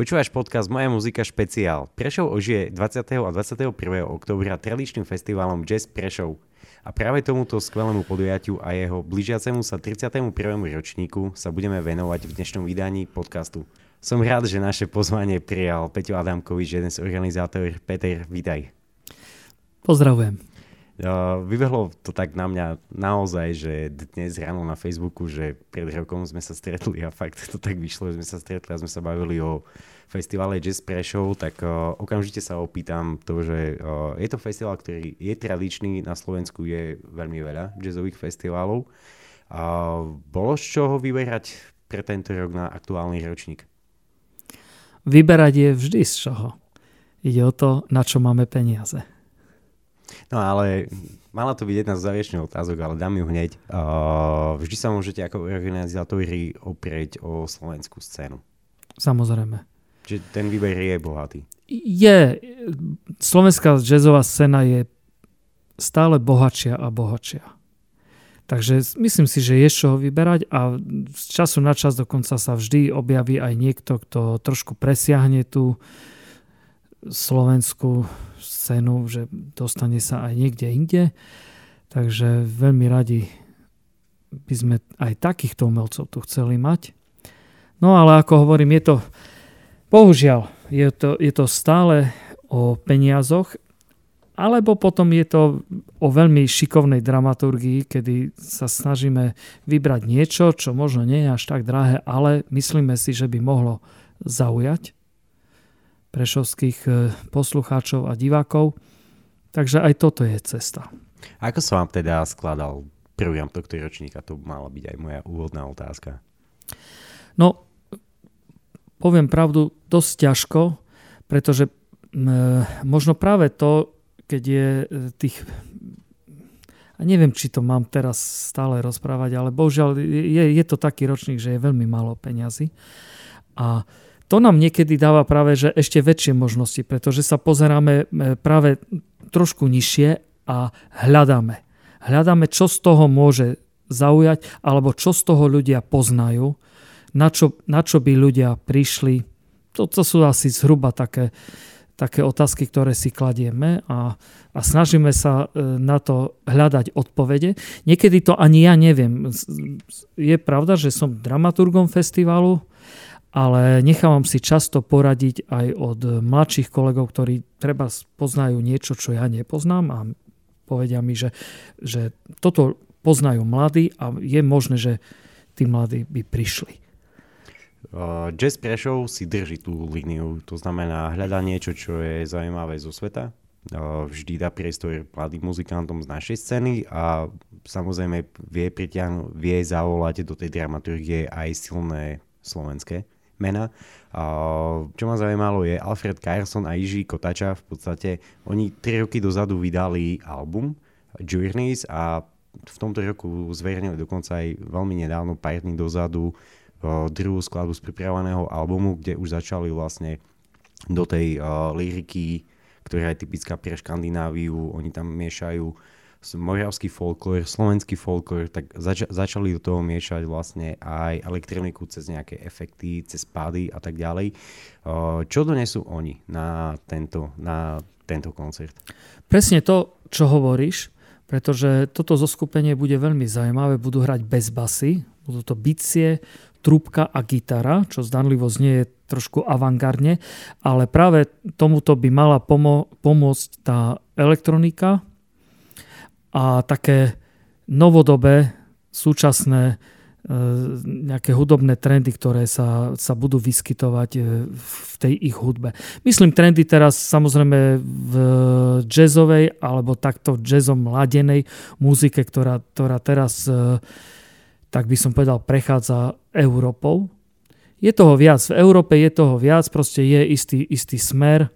Počúvaš podcast Moja muzika špeciál. Prešov ožije 20. a 21. oktobra tradičným festivalom Jazz Prešov. A práve tomuto skvelému podujatiu a jeho blížiacemu sa 31. ročníku sa budeme venovať v dnešnom vydaní podcastu. Som rád, že naše pozvanie prijal Peťo Adamkovič, jeden z organizátorov. Peter, vítaj. Pozdravujem. Vybehlo to tak na mňa naozaj, že dnes ráno na Facebooku, že pred rokom sme sa stretli a fakt to tak vyšlo, že sme sa stretli a sme sa bavili o festivale Jazz Prešov, tak uh, okamžite sa opýtam to, že uh, je to festival, ktorý je tradičný, na Slovensku je veľmi veľa jazzových festivalov. Uh, bolo z čoho vyberať pre tento rok na aktuálny ročník? Vyberať je vždy z čoho. Ide o to, na čo máme peniaze. No ale mala to byť jedna z záviečných otázok, ale dám ju hneď. Uh, vždy sa môžete ako organizátori oprieť o slovenskú scénu. Samozrejme. Čiže ten výber je bohatý. Je. Slovenská jazzová scéna je stále bohatšia a bohatšia. Takže myslím si, že je čoho vyberať a z času na čas dokonca sa vždy objaví aj niekto, kto trošku presiahne tú slovenskú scénu, že dostane sa aj niekde inde. Takže veľmi radi by sme aj takýchto umelcov tu chceli mať. No ale ako hovorím, je to, bohužiaľ, je to, je to stále o peniazoch, alebo potom je to o veľmi šikovnej dramaturgii, kedy sa snažíme vybrať niečo, čo možno nie je až tak drahé, ale myslíme si, že by mohlo zaujať prešovských e, poslucháčov a divákov. Takže aj toto je cesta. Ako sa vám teda skladal program tohto ročníka? To mala byť aj moja úvodná otázka. No, poviem pravdu, dosť ťažko, pretože e, možno práve to, keď je e, tých a neviem, či to mám teraz stále rozprávať, ale bohužiaľ je, je to taký ročník, že je veľmi málo peňazí. A to nám niekedy dáva práve že ešte väčšie možnosti, pretože sa pozeráme e, práve trošku nižšie a hľadáme. Hľadáme, čo z toho môže zaujať, alebo čo z toho ľudia poznajú, na čo, na čo by ľudia prišli. To, to sú asi zhruba také, také otázky, ktoré si kladieme a, a snažíme sa e, na to hľadať odpovede. Niekedy to ani ja neviem. Je pravda, že som dramaturgom festivalu, ale nechávam si často poradiť aj od mladších kolegov, ktorí treba poznajú niečo, čo ja nepoznám a povedia mi, že, že toto poznajú mladí a je možné, že tí mladí by prišli. Uh, Jazz Prešov si drží tú líniu, to znamená hľadá niečo, čo je zaujímavé zo sveta, uh, vždy dá priestor mladým muzikantom z našej scény a samozrejme vie pritiahnuť, vie zavolať do tej dramaturgie aj silné slovenské mena. Čo ma zaujímalo je Alfred Carson a Jiří Kotača v podstate, oni 3 roky dozadu vydali album Journeys a v tomto roku zverejnili dokonca aj veľmi nedávno, pár dní dozadu, druhú skladbu z pripraveného albumu, kde už začali vlastne do tej uh, liriky, ktorá je typická pre Škandináviu, oni tam miešajú moravský folklór, slovenský folklór, tak zač- začali do toho miešať vlastne aj elektroniku cez nejaké efekty, cez pády a tak ďalej. Čo donesú oni na tento, na tento koncert? Presne to, čo hovoríš, pretože toto zoskupenie bude veľmi zaujímavé. Budú hrať bez basy, budú to bicie, trúbka a gitara, čo zdanlivo znie trošku avantgardne, ale práve tomuto by mala pomo- pomôcť tá elektronika, a také novodobé, súčasné e, nejaké hudobné trendy, ktoré sa, sa budú vyskytovať e, v tej ich hudbe. Myslím trendy teraz samozrejme v jazzovej alebo takto jazzom ladenej muzike, ktorá, ktorá teraz, e, tak by som povedal, prechádza Európou. Je toho viac. V Európe je toho viac, proste je istý, istý smer.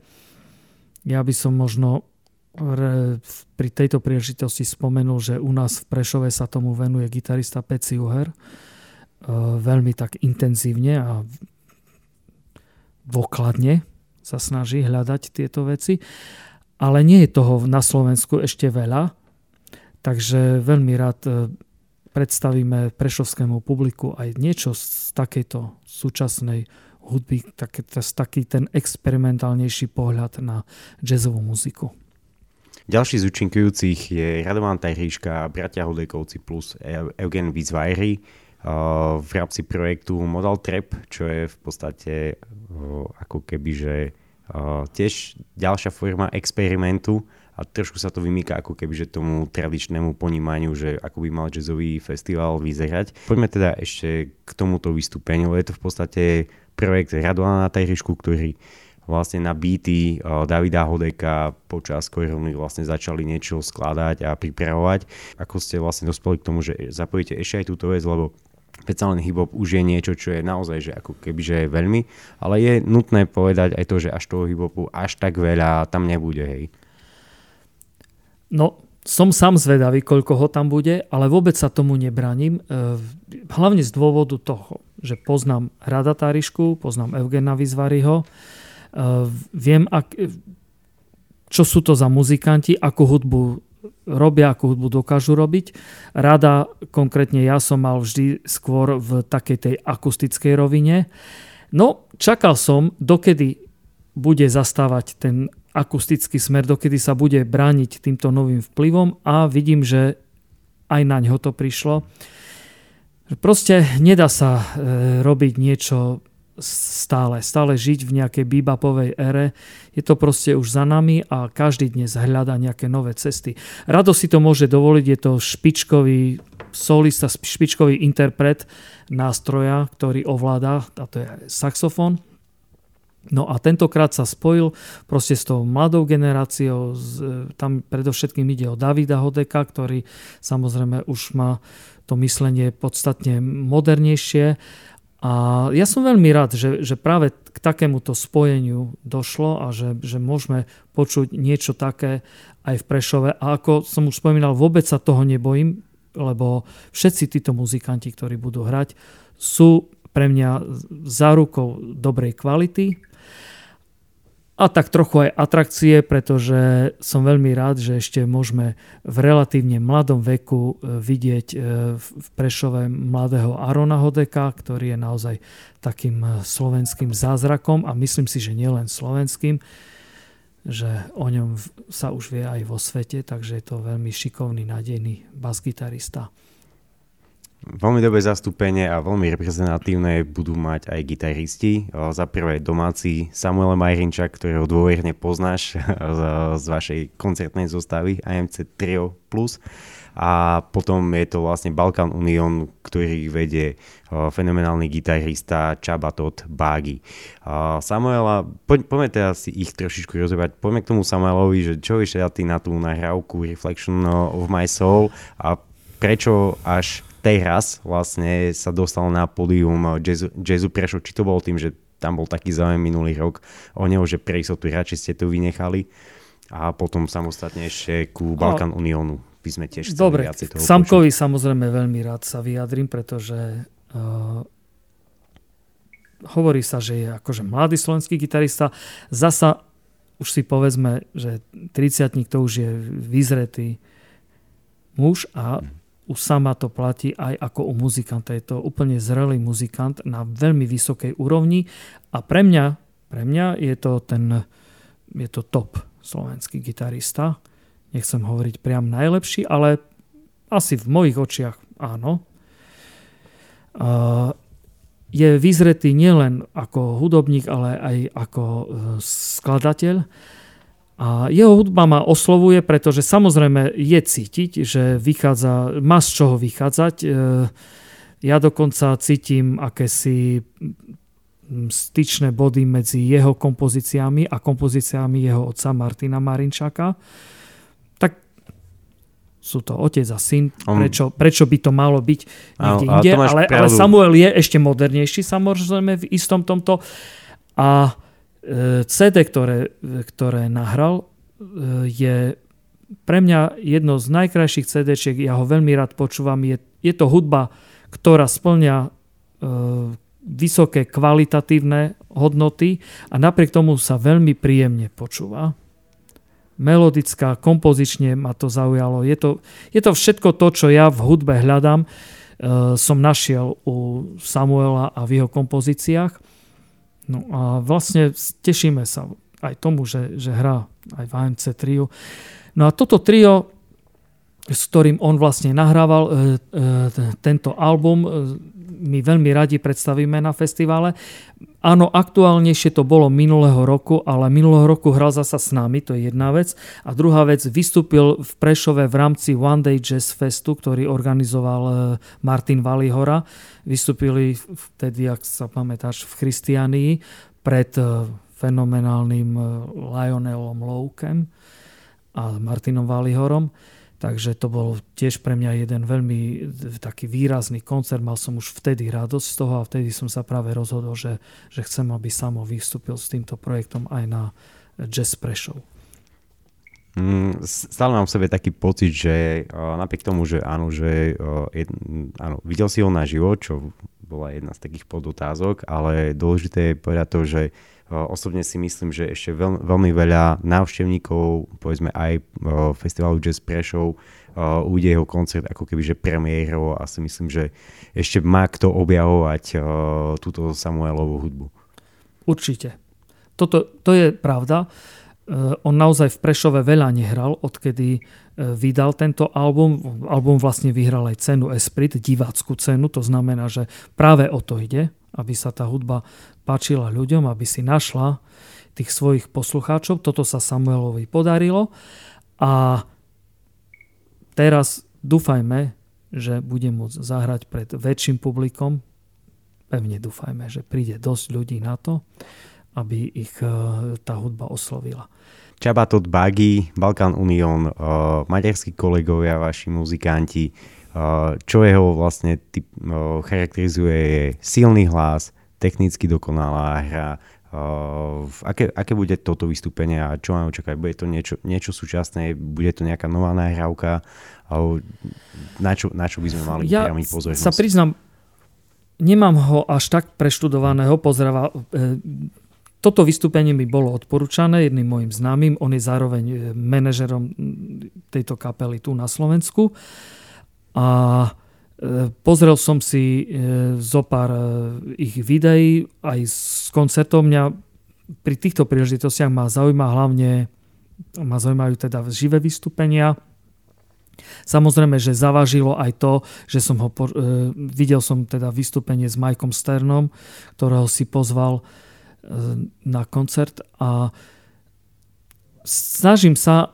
Ja by som možno pri tejto príležitosti spomenul, že u nás v Prešove sa tomu venuje gitarista Peci Uher e, veľmi tak intenzívne a dôkladne sa snaží hľadať tieto veci. Ale nie je toho na Slovensku ešte veľa, takže veľmi rád e, predstavíme prešovskému publiku aj niečo z takejto súčasnej hudby, taký, taký ten experimentálnejší pohľad na jazzovú muziku. Ďalší z účinkujúcich je Radovan Tajríška, bratia Hudejkovci plus Eugen Vizvajry v rámci projektu Modal Trap, čo je v podstate ako keby, že tiež ďalšia forma experimentu a trošku sa to vymýka ako keby, že tomu tradičnému ponímaniu, že ako by mal jazzový festival vyzerať. Poďme teda ešte k tomuto vystúpeniu. Je to v podstate projekt Radovana Tajrišku, ktorý vlastne na beaty Davida Hodeka počas korony vlastne začali niečo skladať a pripravovať. Ako ste vlastne dospeli k tomu, že zapojíte ešte aj túto vec, lebo len hip-hop už je niečo, čo je naozaj, že ako keby, že je veľmi, ale je nutné povedať aj to, že až toho hip-hopu až tak veľa tam nebude, hej. No, som sám zvedavý, koľko ho tam bude, ale vôbec sa tomu nebraním. E, hlavne z dôvodu toho, že poznám Rada Tárišku, poznám Eugena Vizvariho, Eh, viem, ak, čo sú to za muzikanti, akú hudbu robia, akú hudbu dokážu robiť. Rada, konkrétne ja som mal vždy skôr v takej tej akustickej rovine. No, čakal som, dokedy bude zastávať ten akustický smer, dokedy sa bude brániť týmto novým vplyvom a vidím, že aj na ňo to prišlo. Proste nedá sa e, robiť niečo stále, stále žiť v nejakej bíbapovej ére. Je to proste už za nami a každý dnes hľada nejaké nové cesty. Rado si to môže dovoliť, je to špičkový solista, špičkový interpret nástroja, ktorý ovláda, a to je saxofón. No a tentokrát sa spojil proste s tou mladou generáciou, tam predovšetkým ide o Davida Hodeka, ktorý samozrejme už má to myslenie podstatne modernejšie a ja som veľmi rád, že, že práve k takémuto spojeniu došlo a že, že môžeme počuť niečo také aj v Prešove. A ako som už spomínal, vôbec sa toho nebojím, lebo všetci títo muzikanti, ktorí budú hrať, sú pre mňa zárukou dobrej kvality a tak trochu aj atrakcie, pretože som veľmi rád, že ešte môžeme v relatívne mladom veku e, vidieť e, v Prešove mladého Arona Hodeka, ktorý je naozaj takým e, slovenským zázrakom a myslím si, že nielen slovenským, že o ňom sa už vie aj vo svete, takže je to veľmi šikovný, nádejný basgitarista. Veľmi dobré zastúpenie a veľmi reprezentatívne budú mať aj gitaristi. Za prvé domáci Samuel Majrinča, ktorého dôverne poznáš z vašej koncertnej zostavy AMC Trio Plus. A potom je to vlastne Balkan Union, ktorý vedie fenomenálny gitarista Čabatot Bági. Samuela, po, poďme teda si ich trošičku rozhovať. Poďme k tomu Samuelovi, že čo vyšiel ty na tú nahrávku Reflection of My Soul a prečo až teraz vlastne sa dostal na pódium jazzu, jazzu Prešov. Či to bolo tým, že tam bol taký záujem minulý rok o neho, že pre istotu radšej ste to vynechali a potom samostatne ešte ku Balkan Uniónu by sme tiež chceli Dobre, viacej toho Samkovi počuť. samozrejme veľmi rád sa vyjadrím, pretože uh, hovorí sa, že je akože mladý slovenský gitarista. Zasa už si povedzme, že 30 to už je vyzretý muž a hmm u sama to platí aj ako u muzikanta. Je to úplne zrelý muzikant na veľmi vysokej úrovni a pre mňa, pre mňa je to ten je to top slovenský gitarista. Nechcem hovoriť priam najlepší, ale asi v mojich očiach áno. Je vyzretý nielen ako hudobník, ale aj ako e, skladateľ a jeho hudba ma oslovuje, pretože samozrejme je cítiť, že vychádza, má z čoho vychádzať. E, ja dokonca cítim akési styčné body medzi jeho kompozíciami a kompozíciami jeho otca Martina Marinčaka. Tak sú to otec a syn. Prečo, prečo by to malo byť niekde inde? Ale, ale Samuel je ešte modernejší samozrejme v istom tomto. A CD, ktoré, ktoré nahral, e, je pre mňa jedno z najkrajších cd ja ho veľmi rád počúvam. Je, je to hudba, ktorá splňa e, vysoké kvalitatívne hodnoty a napriek tomu sa veľmi príjemne počúva. Melodická, kompozične ma to zaujalo. Je to, je to všetko to, čo ja v hudbe hľadám, som našiel u Samuela a v jeho kompozíciách. No a vlastne tešíme sa aj tomu, že, že hrá aj v AMC trio. No a toto trio, s ktorým on vlastne nahrával e, e, tento album, e, my veľmi radi predstavíme na festivale. Áno, aktuálnejšie to bolo minulého roku, ale minulého roku hral zasa s nami, to je jedna vec. A druhá vec, vystúpil v Prešove v rámci One Day Jazz Festu, ktorý organizoval Martin Valihora. Vystúpili vtedy, ak sa pamätáš, v Christianii pred fenomenálnym Lionelom Loukem a Martinom Valihorom. Takže to bol tiež pre mňa jeden veľmi taký výrazný koncert. Mal som už vtedy radosť z toho a vtedy som sa práve rozhodol, že, že chcem, aby Samo vystúpil s týmto projektom aj na Jazz Prešov. Mm, stále mám v sebe taký pocit, že uh, napriek tomu, že áno, že uh, jed, áno, videl si ho naživo, čo bola jedna z takých podotázok, ale dôležité je povedať to, že Osobne si myslím, že ešte veľ, veľmi veľa návštevníkov, povedzme aj festivalu Jazz Prešov, uvidie jeho koncert ako keby že premiérov a si myslím, že ešte má kto objavovať túto Samuelovú hudbu. Určite. Toto, to je pravda. E, on naozaj v Prešove veľa nehral, odkedy e, vydal tento album. Album vlastne vyhral aj cenu Esprit, divácku cenu, to znamená, že práve o to ide, aby sa tá hudba páčila ľuďom, aby si našla tých svojich poslucháčov. Toto sa Samuelovi podarilo a teraz dúfajme, že bude môcť zahrať pred väčším publikom. Pevne dúfajme, že príde dosť ľudí na to, aby ich e, tá hudba oslovila. Čabatot Bagi, Balkan Union, uh, maďarskí kolegovia, vaši muzikanti, uh, čo jeho vlastne typ, charakterizuje je silný hlas, technicky dokonalá hra. Uh, aké, aké bude toto vystúpenie a čo máme očakávať? Bude to niečo, niečo súčasné? Bude to nejaká nová nahrávka? Na čo, na čo by sme mali ja priamiť pozornosť? sa priznám, nemám ho až tak preštudovaného. Pozrava, e, toto vystúpenie mi bolo odporúčané jedným môjim známym. On je zároveň e, manažerom tejto kapely tu na Slovensku. A Pozrel som si e, zo pár e, ich videí aj s koncertom. Mňa pri týchto príležitostiach ma zaujíma hlavne, ma zaujímajú teda živé vystúpenia. Samozrejme, že zavažilo aj to, že som ho, e, videl som teda vystúpenie s Mikeom Sternom, ktorého si pozval na koncert a snažím sa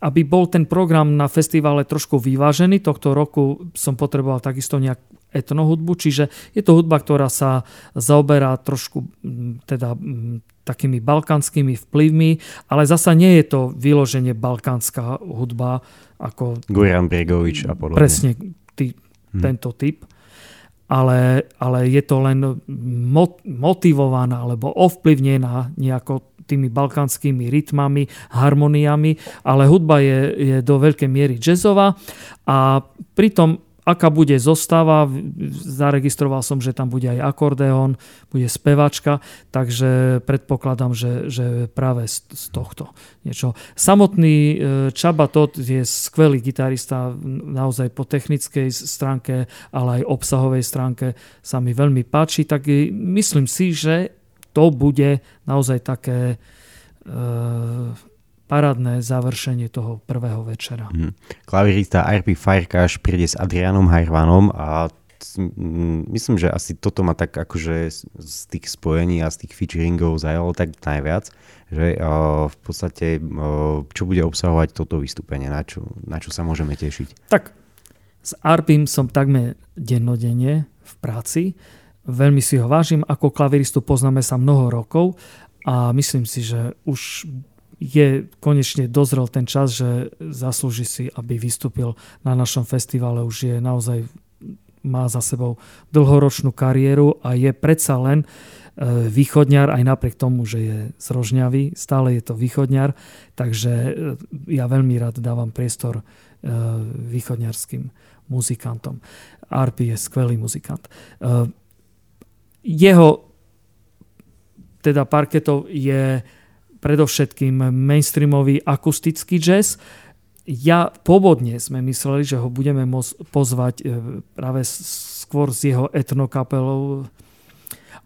aby bol ten program na festivale trošku vyvážený. Tohto roku som potreboval takisto nejak etnohudbu, čiže je to hudba, ktorá sa zaoberá trošku teda takými balkánskymi vplyvmi, ale zasa nie je to vyloženie balkánska hudba ako... Goran Bregovič a podobne. Presne tý, hmm. tento typ. Ale, ale je to len motivovaná alebo ovplyvnená nejako tými balkánskymi rytmami, harmoniami, ale hudba je, je do veľkej miery jazzová a pritom aká bude zostava, zaregistroval som, že tam bude aj akordeón, bude spevačka, takže predpokladám, že, že práve z, z tohto niečo. Samotný e, Čaba Tot je skvelý gitarista, naozaj po technickej stránke, ale aj obsahovej stránke sa mi veľmi páči, tak myslím si, že to bude naozaj také e, parádne završenie toho prvého večera. Hmm. Klavirista RP Firecash príde s Adrianom Hajrvanom a myslím, že asi toto ma tak akože z tých spojení a z tých featuringov zajalo tak najviac, že v podstate čo bude obsahovať toto vystúpenie, na čo, na čo sa môžeme tešiť? Tak s Arpim som takmer dennodenne v práci Veľmi si ho vážim, ako klaviristu poznáme sa mnoho rokov a myslím si, že už je konečne dozrel ten čas, že zaslúži si, aby vystúpil na našom festivale. Už je naozaj, má za sebou dlhoročnú kariéru a je predsa len e, východňar, aj napriek tomu, že je z Rožňavy, stále je to východňar, takže e, ja veľmi rád dávam priestor e, východňarským muzikantom. Arpi je skvelý muzikant jeho teda parketov je predovšetkým mainstreamový akustický jazz. Ja pôvodne sme mysleli, že ho budeme môcť pozvať e, práve skôr s jeho etnokapelou,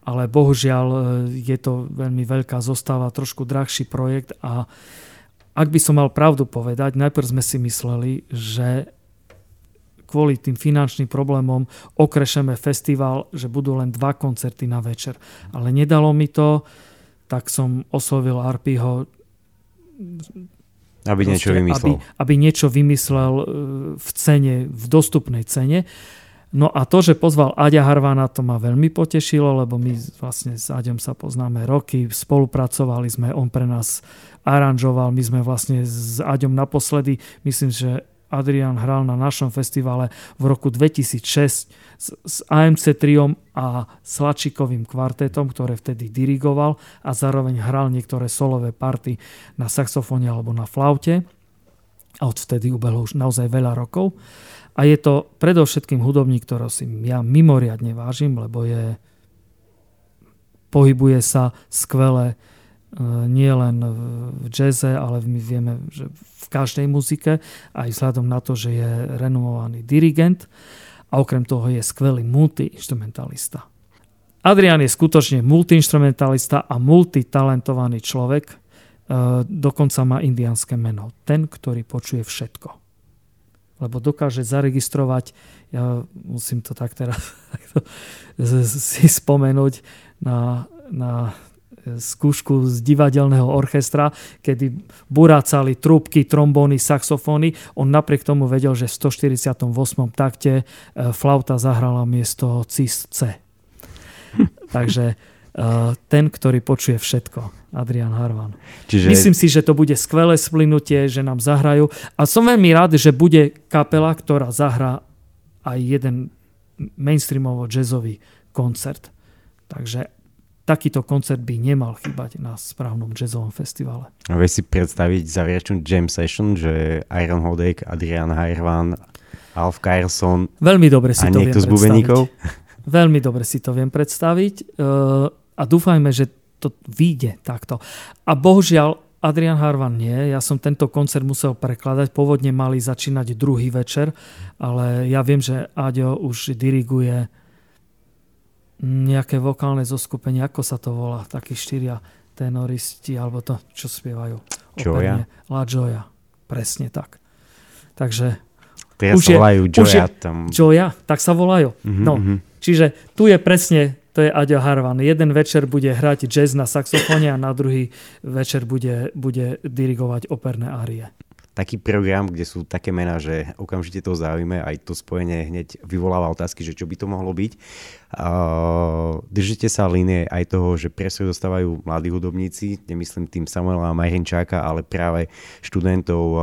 ale bohužiaľ e, je to veľmi veľká zostava, trošku drahší projekt a ak by som mal pravdu povedať, najprv sme si mysleli, že kvôli tým finančným problémom okrešeme festival, že budú len dva koncerty na večer. Ale nedalo mi to, tak som oslovil Arpiho aby niečo vymyslel. Aby, aby niečo vymyslel e, v cene, v dostupnej cene. No a to, že pozval Aďa Harvana, to ma veľmi potešilo, lebo my vlastne s Aďom sa poznáme roky, spolupracovali sme, on pre nás aranžoval, my sme vlastne s Aďom naposledy, myslím, že Adrian hral na našom festivale v roku 2006 s, s AMC triom a Slačikovým kvartetom, ktoré vtedy dirigoval a zároveň hral niektoré solové party na saxofóne alebo na flaute. A odvtedy ubehlo už naozaj veľa rokov. A je to predovšetkým hudobník, ktorého si ja mimoriadne vážim, lebo je pohybuje sa skvele nie len v jazze, ale my vieme, že v každej muzike, aj vzhľadom na to, že je renomovaný dirigent a okrem toho je skvelý multiinstrumentalista. Adrian je skutočne multiinstrumentalista a multitalentovaný človek, e, dokonca má indianské meno. Ten, ktorý počuje všetko lebo dokáže zaregistrovať, ja musím to tak teraz si spomenúť na, na skúšku z divadelného orchestra, kedy burácali trúbky, trombóny, saxofóny. On napriek tomu vedel, že v 148. takte e, flauta zahrala miesto cis C. Takže uh, ten, ktorý počuje všetko. Adrian Harvan. Čiže... Myslím si, že to bude skvelé splynutie, že nám zahrajú. A som veľmi rád, že bude kapela, ktorá zahrá aj jeden mainstreamovo jazzový koncert. Takže takýto koncert by nemal chýbať na správnom jazzovom festivale. A vieš si predstaviť záverečnú jam session, že Iron Hodek, Adrian Harvan, Alf Carlson Veľmi dobre si a to niekto viem z bubeníkov? Veľmi dobre si to viem predstaviť. Uh, a dúfajme, že to vyjde takto. A bohužiaľ Adrian Harvan nie, ja som tento koncert musel prekladať, pôvodne mali začínať druhý večer, ale ja viem, že Aďo už diriguje nejaké vokálne zoskupenie, ako sa to volá, takí štyria tenoristi, alebo to, čo spievajú. Joya? La Joya, presne tak. Takže Teraz už sa volajú Joya. Tam... Joya, tak sa volajú. Mm-hmm, no, mm-hmm. čiže tu je presne to je Aďo Harvan. Jeden večer bude hrať jazz na saxofóne a na druhý večer bude, bude dirigovať operné árie taký program, kde sú také mená, že okamžite to zaujíme, aj to spojenie hneď vyvoláva otázky, že čo by to mohlo byť. Uh, držite sa línie aj toho, že presne dostávajú mladí hudobníci, nemyslím tým Samuela Majrinčáka, ale práve študentov uh,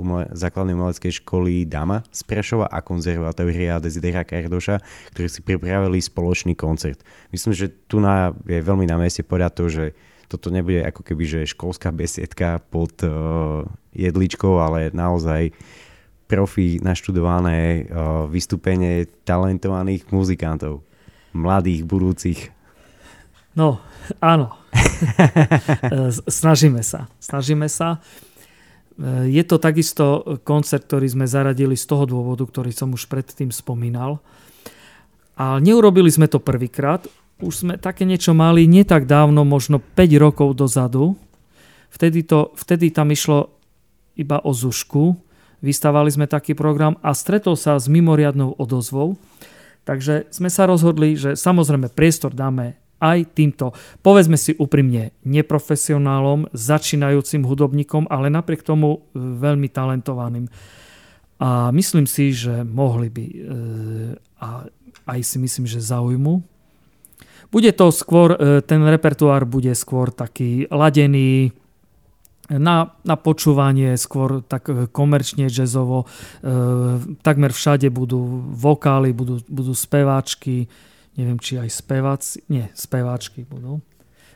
umle- základnej umeleckej školy Dama z Prešova a konzervatória Desidera Kardoša, ktorí si pripravili spoločný koncert. Myslím, že tu na, je veľmi na mieste povedať to, že toto nebude ako keby že školská besiedka pod uh, jedličkou, ale naozaj profi naštudované uh, vystúpenie talentovaných muzikantov, mladých, budúcich. No, áno. Snažíme sa. Snažíme sa. Je to takisto koncert, ktorý sme zaradili z toho dôvodu, ktorý som už predtým spomínal. A neurobili sme to prvýkrát už sme také niečo mali nie tak dávno, možno 5 rokov dozadu. Vtedy, to, vtedy tam išlo iba o Zušku. Vystávali sme taký program a stretol sa s mimoriadnou odozvou. Takže sme sa rozhodli, že samozrejme priestor dáme aj týmto, povedzme si úprimne, neprofesionálom, začínajúcim hudobníkom, ale napriek tomu e, veľmi talentovaným. A myslím si, že mohli by, e, a aj si myslím, že zaujmu bude to skôr, e, ten repertoár bude skôr taký ladený, na, na počúvanie skôr tak e, komerčne jazzovo. E, takmer všade budú vokály, budú, budú speváčky, neviem či aj speváci, nie, speváčky budú.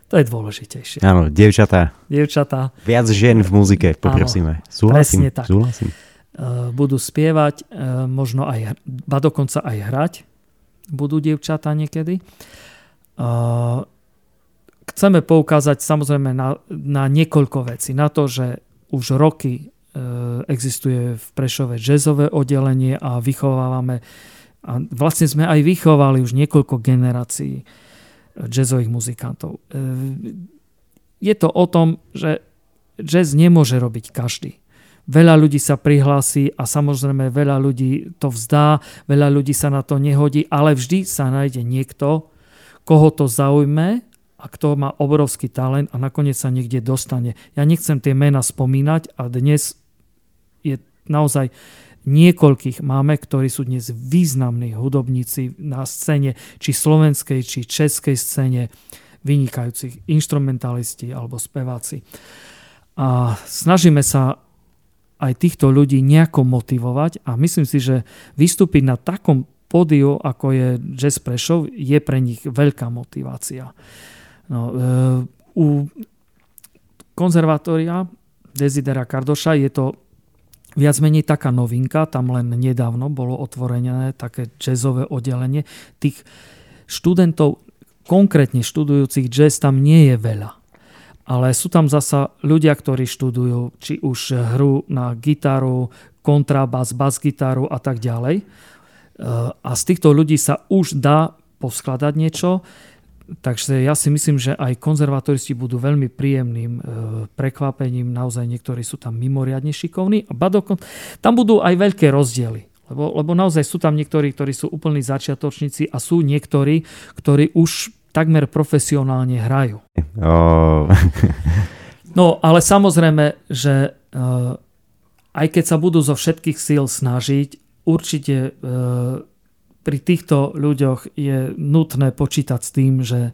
To je dôležitejšie. Áno, dievčatá. Dievčatá. Viac žien v muzike, poprosíme. Súhlasím, presne tak. Súhlasím. E, budú spievať, e, možno aj, ba dokonca aj hrať. Budú dievčatá niekedy. Chceme poukázať samozrejme na, na niekoľko vecí. Na to, že už roky e, existuje v Prešove jazzové oddelenie a vychovávame a vlastne sme aj vychovali už niekoľko generácií jazzových muzikantov. Je to o tom, že jazz nemôže robiť každý. Veľa ľudí sa prihlási a samozrejme veľa ľudí to vzdá, veľa ľudí sa na to nehodí, ale vždy sa nájde niekto, koho to zaujme a kto má obrovský talent a nakoniec sa niekde dostane. Ja nechcem tie mená spomínať a dnes je naozaj niekoľkých máme, ktorí sú dnes významní hudobníci na scéne, či slovenskej, či českej scéne, vynikajúcich instrumentalisti alebo speváci. A snažíme sa aj týchto ľudí nejako motivovať a myslím si, že vystúpiť na takom pódiu, ako je Jazz Prešov, je pre nich veľká motivácia. No, e, u konzervatória Desidera Kardoša je to viac menej taká novinka, tam len nedávno bolo otvorené také jazzové oddelenie. Tých študentov, konkrétne študujúcich jazz, tam nie je veľa ale sú tam zasa ľudia, ktorí študujú či už hru na gitaru, kontrabas, bas-gitaru a tak ďalej. E, a z týchto ľudí sa už dá poskladať niečo, takže ja si myslím, že aj konzervatoristi budú veľmi príjemným e, prekvapením, naozaj niektorí sú tam mimoriadne šikovní a badokon, tam budú aj veľké rozdiely. Lebo, lebo naozaj sú tam niektorí, ktorí sú úplní začiatočníci a sú niektorí, ktorí už takmer profesionálne hrajú. Oh. no, ale samozrejme, že uh, aj keď sa budú zo všetkých síl snažiť, určite uh, pri týchto ľuďoch je nutné počítať s tým, že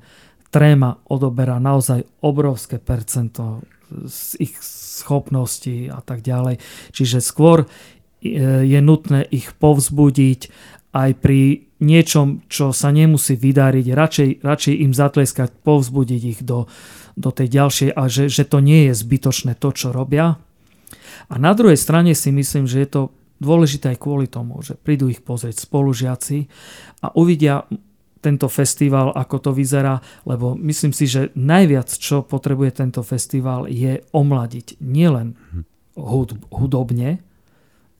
tréma odoberá naozaj obrovské percento z ich schopností a tak ďalej. Čiže skôr je nutné ich povzbudiť aj pri niečom, čo sa nemusí vydariť, radšej, radšej im zatleskať, povzbudiť ich do, do tej ďalšej a že, že to nie je zbytočné to, čo robia. A na druhej strane si myslím, že je to dôležité aj kvôli tomu, že prídu ich pozrieť spolužiaci a uvidia tento festival, ako to vyzerá, lebo myslím si, že najviac, čo potrebuje tento festival, je omladiť nielen hudobne,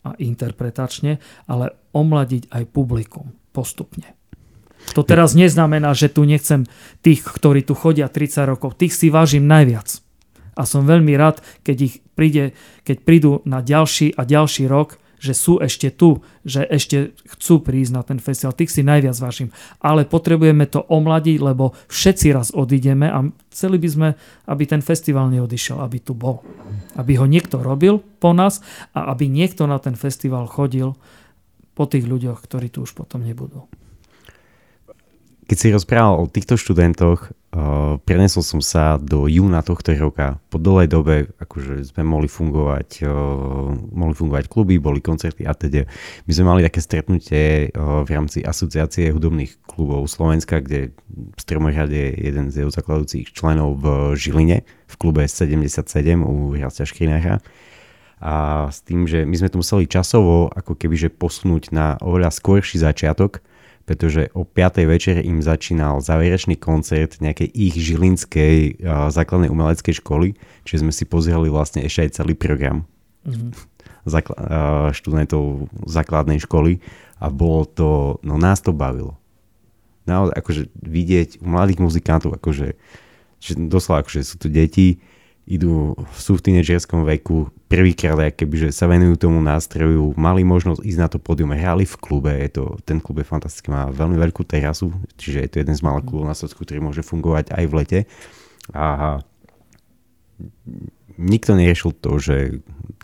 a interpretačne, ale omladiť aj publikum postupne. To teraz neznamená, že tu nechcem tých, ktorí tu chodia 30 rokov, tých si vážim najviac. A som veľmi rád, keď, ich príde, keď prídu na ďalší a ďalší rok že sú ešte tu, že ešte chcú prísť na ten festival. Tých si najviac vážim. Ale potrebujeme to omladiť, lebo všetci raz odídeme a chceli by sme, aby ten festival neodišiel, aby tu bol. Aby ho niekto robil po nás a aby niekto na ten festival chodil po tých ľuďoch, ktorí tu už potom nebudú. Keď si rozprával o týchto študentoch, uh, prenesol som sa do júna tohto roka. Po dlhej dobe akože sme mohli fungovať, uh, mohli fungovať kluby, boli koncerty a teda. My sme mali také stretnutie uh, v rámci asociácie hudobných klubov Slovenska, kde v Stromorade je jeden z jeho zakladujúcich členov v Žiline, v klube 77 u Hrastia Škrinára a s tým, že my sme to museli časovo ako keby posunúť na oveľa skôrší začiatok, pretože o 5. večer im začínal záverečný koncert nejakej ich žilinskej uh, základnej umeleckej školy, čiže sme si pozreli vlastne ešte aj celý program mm-hmm. Uh, študentov základnej školy a bolo to, no nás to bavilo. Naozaj, akože vidieť u mladých muzikantov, akože že doslova, akože sú tu deti, idú, sú v tínedžerskom veku, prvýkrát keby, že sa venujú tomu nástroju, mali možnosť ísť na to pódium, hrali v klube, je to, ten klub je fantastický, má veľmi veľkú terasu, čiže je to jeden z malých klubov na Slovensku, ktorý môže fungovať aj v lete. A nikto neriešil to, že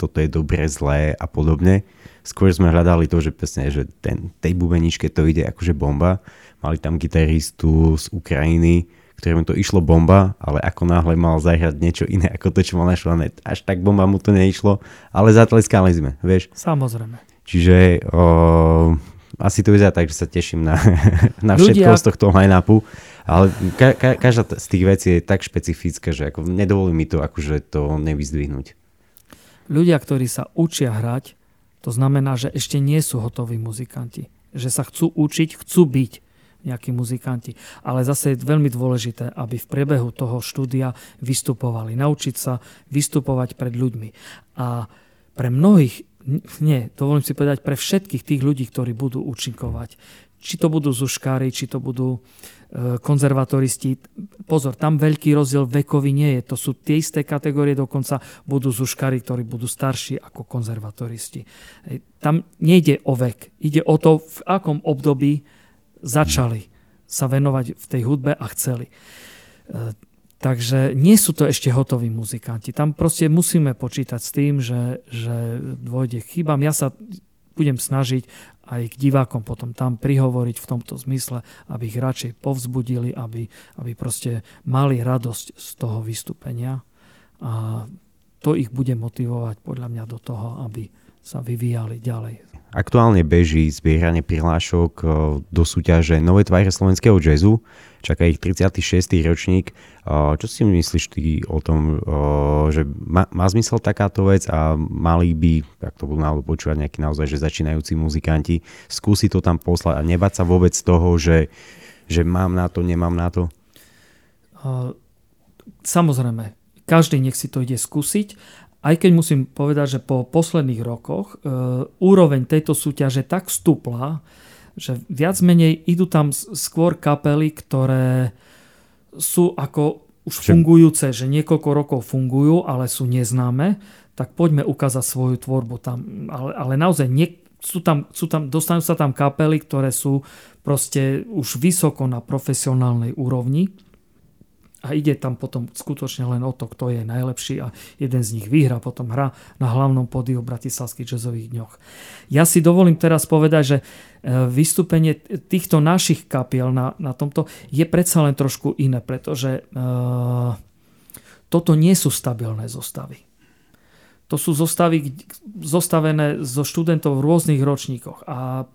toto je dobre, zlé a podobne. Skôr sme hľadali to, že presne, že ten, tej bubeničke to ide akože bomba. Mali tam gitaristu z Ukrajiny, ktorému to išlo bomba, ale ako náhle mal zahrať niečo iné ako to, čo mal našlané, až tak bomba mu to neišlo, ale zatleskali sme, vieš. Samozrejme. Čiže o, asi to vyzerá tak, že sa teším na, na všetko Ľudia... z tohto line-upu, ale ka, ka, každá z tých vecí je tak špecifická, že ako nedovolí mi to akože to nevyzdvihnúť. Ľudia, ktorí sa učia hrať, to znamená, že ešte nie sú hotoví muzikanti. Že sa chcú učiť, chcú byť nejakí muzikanti. Ale zase je veľmi dôležité, aby v priebehu toho štúdia vystupovali. Naučiť sa vystupovať pred ľuďmi. A pre mnohých nie, dovolím si povedať, pre všetkých tých ľudí, ktorí budú účinkovať. Či to budú zuškári, či to budú e, konzervatoristi. Pozor, tam veľký rozdiel vekový nie je. To sú tie isté kategórie, dokonca budú zuškári, ktorí budú starší ako konzervatoristi. Tam nejde o vek. Ide o to, v akom období začali sa venovať v tej hudbe a chceli. E, Takže nie sú to ešte hotoví muzikanti. Tam proste musíme počítať s tým, že, že dôjde k chybám. Ja sa budem snažiť aj k divákom potom tam prihovoriť v tomto zmysle, aby ich radšej povzbudili, aby, aby proste mali radosť z toho vystúpenia. A to ich bude motivovať podľa mňa do toho, aby sa vyvíjali ďalej. Aktuálne beží zbieranie prihlášok eh, do súťaže Nové tváre slovenského jazzu. Čaká ich 36. ročník. Eh, čo si myslíš ty o tom, eh, že má, má zmysel takáto vec a mali by, ak to budú náhodou počúvať nejakí naozaj, že začínajúci muzikanti, skúsiť to tam poslať a nebať sa vôbec toho, že, že mám na to, nemám na to? Samozrejme, každý nech si to ide skúsiť aj keď musím povedať, že po posledných rokoch e, úroveň tejto súťaže tak stúpla, že viac menej idú tam skôr kapely, ktoré sú ako už fungujúce, že niekoľko rokov fungujú, ale sú neznáme, tak poďme ukázať svoju tvorbu tam. Ale, ale naozaj nie, sú tam, sú tam, dostanú sa tam kapely, ktoré sú proste už vysoko na profesionálnej úrovni a ide tam potom skutočne len o to, kto je najlepší a jeden z nich vyhra, potom hra na hlavnom podiu Bratislavských jazzových dňoch. Ja si dovolím teraz povedať, že e, vystúpenie týchto našich kapiel na, na tomto je predsa len trošku iné, pretože uh, toto nie sú stabilné zostavy. To sú zostavy zostavené zo študentov v rôznych ročníkoch a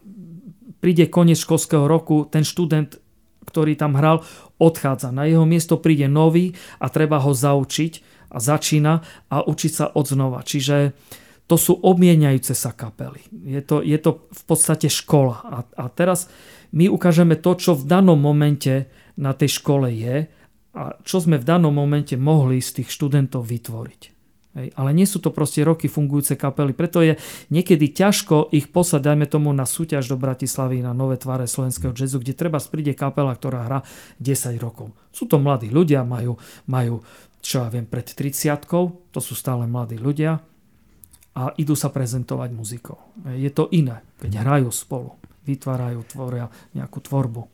príde koniec školského roku, ten študent ktorý tam hral, odchádza. Na jeho miesto príde nový a treba ho zaučiť a začína a učiť sa od znova. Čiže to sú obmieniajúce sa kapely. Je to, je to v podstate škola. A, a teraz my ukážeme to, čo v danom momente na tej škole je a čo sme v danom momente mohli z tých študentov vytvoriť. Hej, ale nie sú to proste roky fungujúce kapely, preto je niekedy ťažko ich poslať, dajme tomu, na súťaž do Bratislavy, na nové tváre slovenského jazzu, kde treba príde kapela, ktorá hrá 10 rokov. Sú to mladí ľudia, majú, majú čo ja viem, pred 30 to sú stále mladí ľudia a idú sa prezentovať muzikou. Je to iné, keď hrajú spolu vytvárajú, tvoria nejakú tvorbu.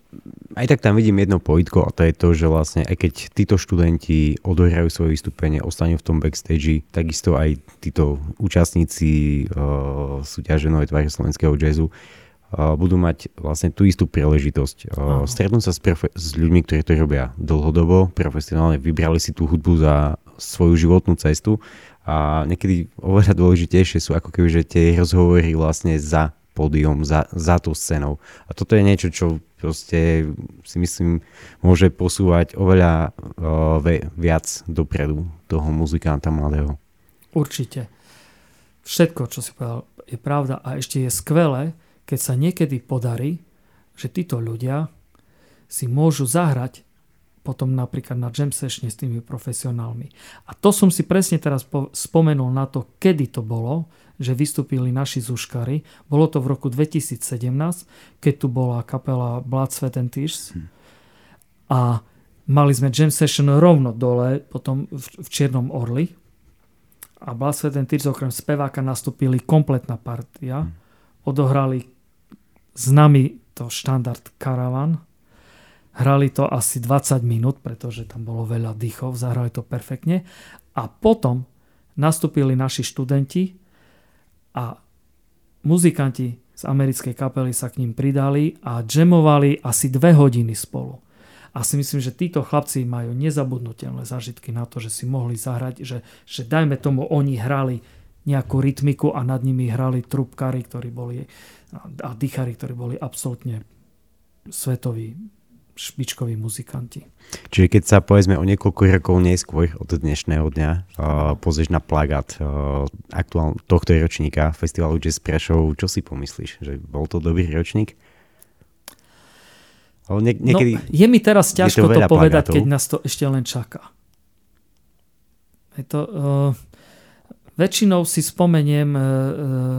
Aj tak tam vidím jedno pojitko a to je to, že vlastne aj keď títo študenti odohrajú svoje vystúpenie, ostanú v tom backstage, takisto aj títo účastníci uh, súťaže Nové tváre slovenského jazzu uh, budú mať vlastne tú istú príležitosť. Uh, stretnú sa s, profe- s ľuďmi, ktorí to robia dlhodobo, profesionálne, vybrali si tú hudbu za svoju životnú cestu a niekedy oveľa dôležitejšie sú ako keby, že tie rozhovory vlastne za pódium, za, za tú scénou. A toto je niečo, čo proste si myslím môže posúvať oveľa uh, viac dopredu toho muzikanta mladého. Určite. Všetko, čo si povedal, je pravda a ešte je skvelé, keď sa niekedy podarí, že títo ľudia si môžu zahrať potom napríklad na jam session s tými profesionálmi. A to som si presne teraz spomenul na to, kedy to bolo, že vystúpili naši zuškari. Bolo to v roku 2017, keď tu bola kapela Blood, Sweat and Tears. Hm. A mali sme jam session rovno dole, potom v, v Čiernom Orli. A Blood, Sweat and Tears okrem speváka nastúpili kompletná partia. Hm. Odohrali s nami to štandard Caravan. Hrali to asi 20 minút, pretože tam bolo veľa dýchov, zahrali to perfektne. A potom nastúpili naši študenti a muzikanti z americkej kapely sa k ním pridali a jamovali asi dve hodiny spolu. A si myslím, že títo chlapci majú nezabudnutelné zážitky na to, že si mohli zahrať, že, že dajme tomu oni hrali nejakú rytmiku a nad nimi hrali trubkári, ktorí boli a dýchari, ktorí boli absolútne svetoví špičkoví muzikanti. Čiže keď sa povedzme o niekoľko rokov neskôr od dnešného dňa uh, pozrieš na plagát uh, aktuál tohto ročníka festivalu Jazz Prešov, čo si pomyslíš? Že bol to dobrý ročník? nie, no, niekedy no, je mi teraz ťažko to, to povedať, plagátov. keď nás to ešte len čaká. Je to, uh, väčšinou si spomeniem e,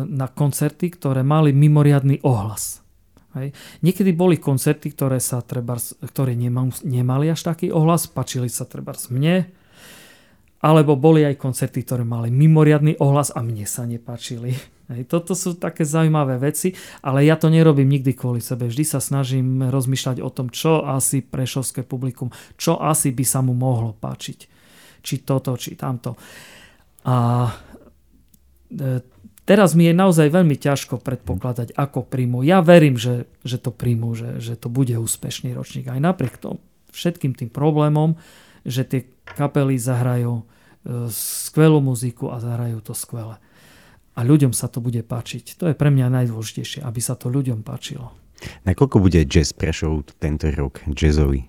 na koncerty, ktoré mali mimoriadný ohlas. Hej. Niekedy boli koncerty, ktoré sa treba, ktoré nemali až taký ohlas, pačili sa treba mne, alebo boli aj koncerty, ktoré mali mimoriadný ohlas a mne sa nepáčili. Hej, toto sú také zaujímavé veci, ale ja to nerobím nikdy kvôli sebe. Vždy sa snažím rozmýšľať o tom, čo asi prešovské publikum, čo asi by sa mu mohlo páčiť. Či toto, či tamto. A e, teraz mi je naozaj veľmi ťažko predpokladať, ako príjmu. Ja verím, že, že to príjmu, že, že to bude úspešný ročník. Aj napriek tomu všetkým tým problémom, že tie kapely zahrajú e, skvelú muziku a zahrajú to skvele a ľuďom sa to bude páčiť. To je pre mňa najdôležitejšie, aby sa to ľuďom páčilo. Nakoľko bude jazz Prešov tento rok jazzový?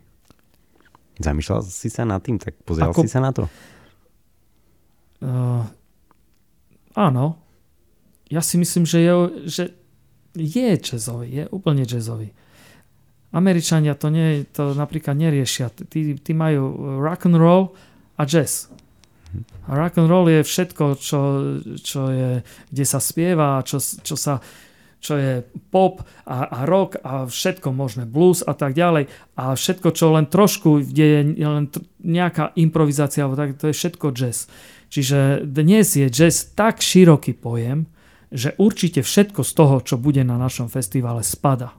Zamýšľal si sa nad tým? Tak pozeral Ako... si sa na to? Uh, áno. Ja si myslím, že je, že je jazzový. Je úplne jazzový. Američania to, nie, to napríklad neriešia. Tí, tí majú rock and roll a jazz. A rock and roll je všetko, čo, čo je, kde sa spieva, čo, čo sa čo je pop a, a rock a všetko možné, blues a tak ďalej. A všetko, čo len trošku, kde je len nejaká improvizácia, tak to je všetko jazz. Čiže dnes je jazz tak široký pojem, že určite všetko z toho, čo bude na našom festivale, spada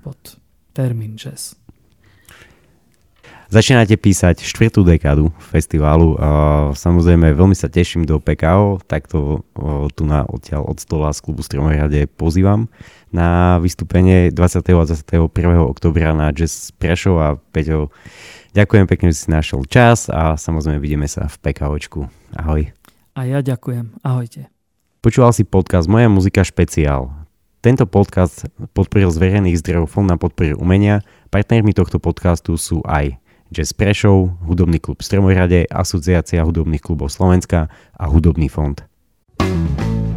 pod termín jazz. Začínate písať štvrtú dekádu festivalu. Samozrejme, veľmi sa teším do PKO, takto tu na odtiaľ od stola z klubu Stromohrade pozývam na vystúpenie 20. a 21. oktobra na Jazz Prešov a Peťo, ďakujem pekne, že si našiel čas a samozrejme vidíme sa v PKOčku. Ahoj. A ja ďakujem. Ahojte. Počúval si podcast Moja muzika špeciál. Tento podcast podporil z verejných zdrojov Fond na podporu umenia. Partnermi tohto podcastu sú aj Jazz Prešov, Hudobný klub Stromohrade, Asociácia hudobných klubov Slovenska a Hudobný fond. thank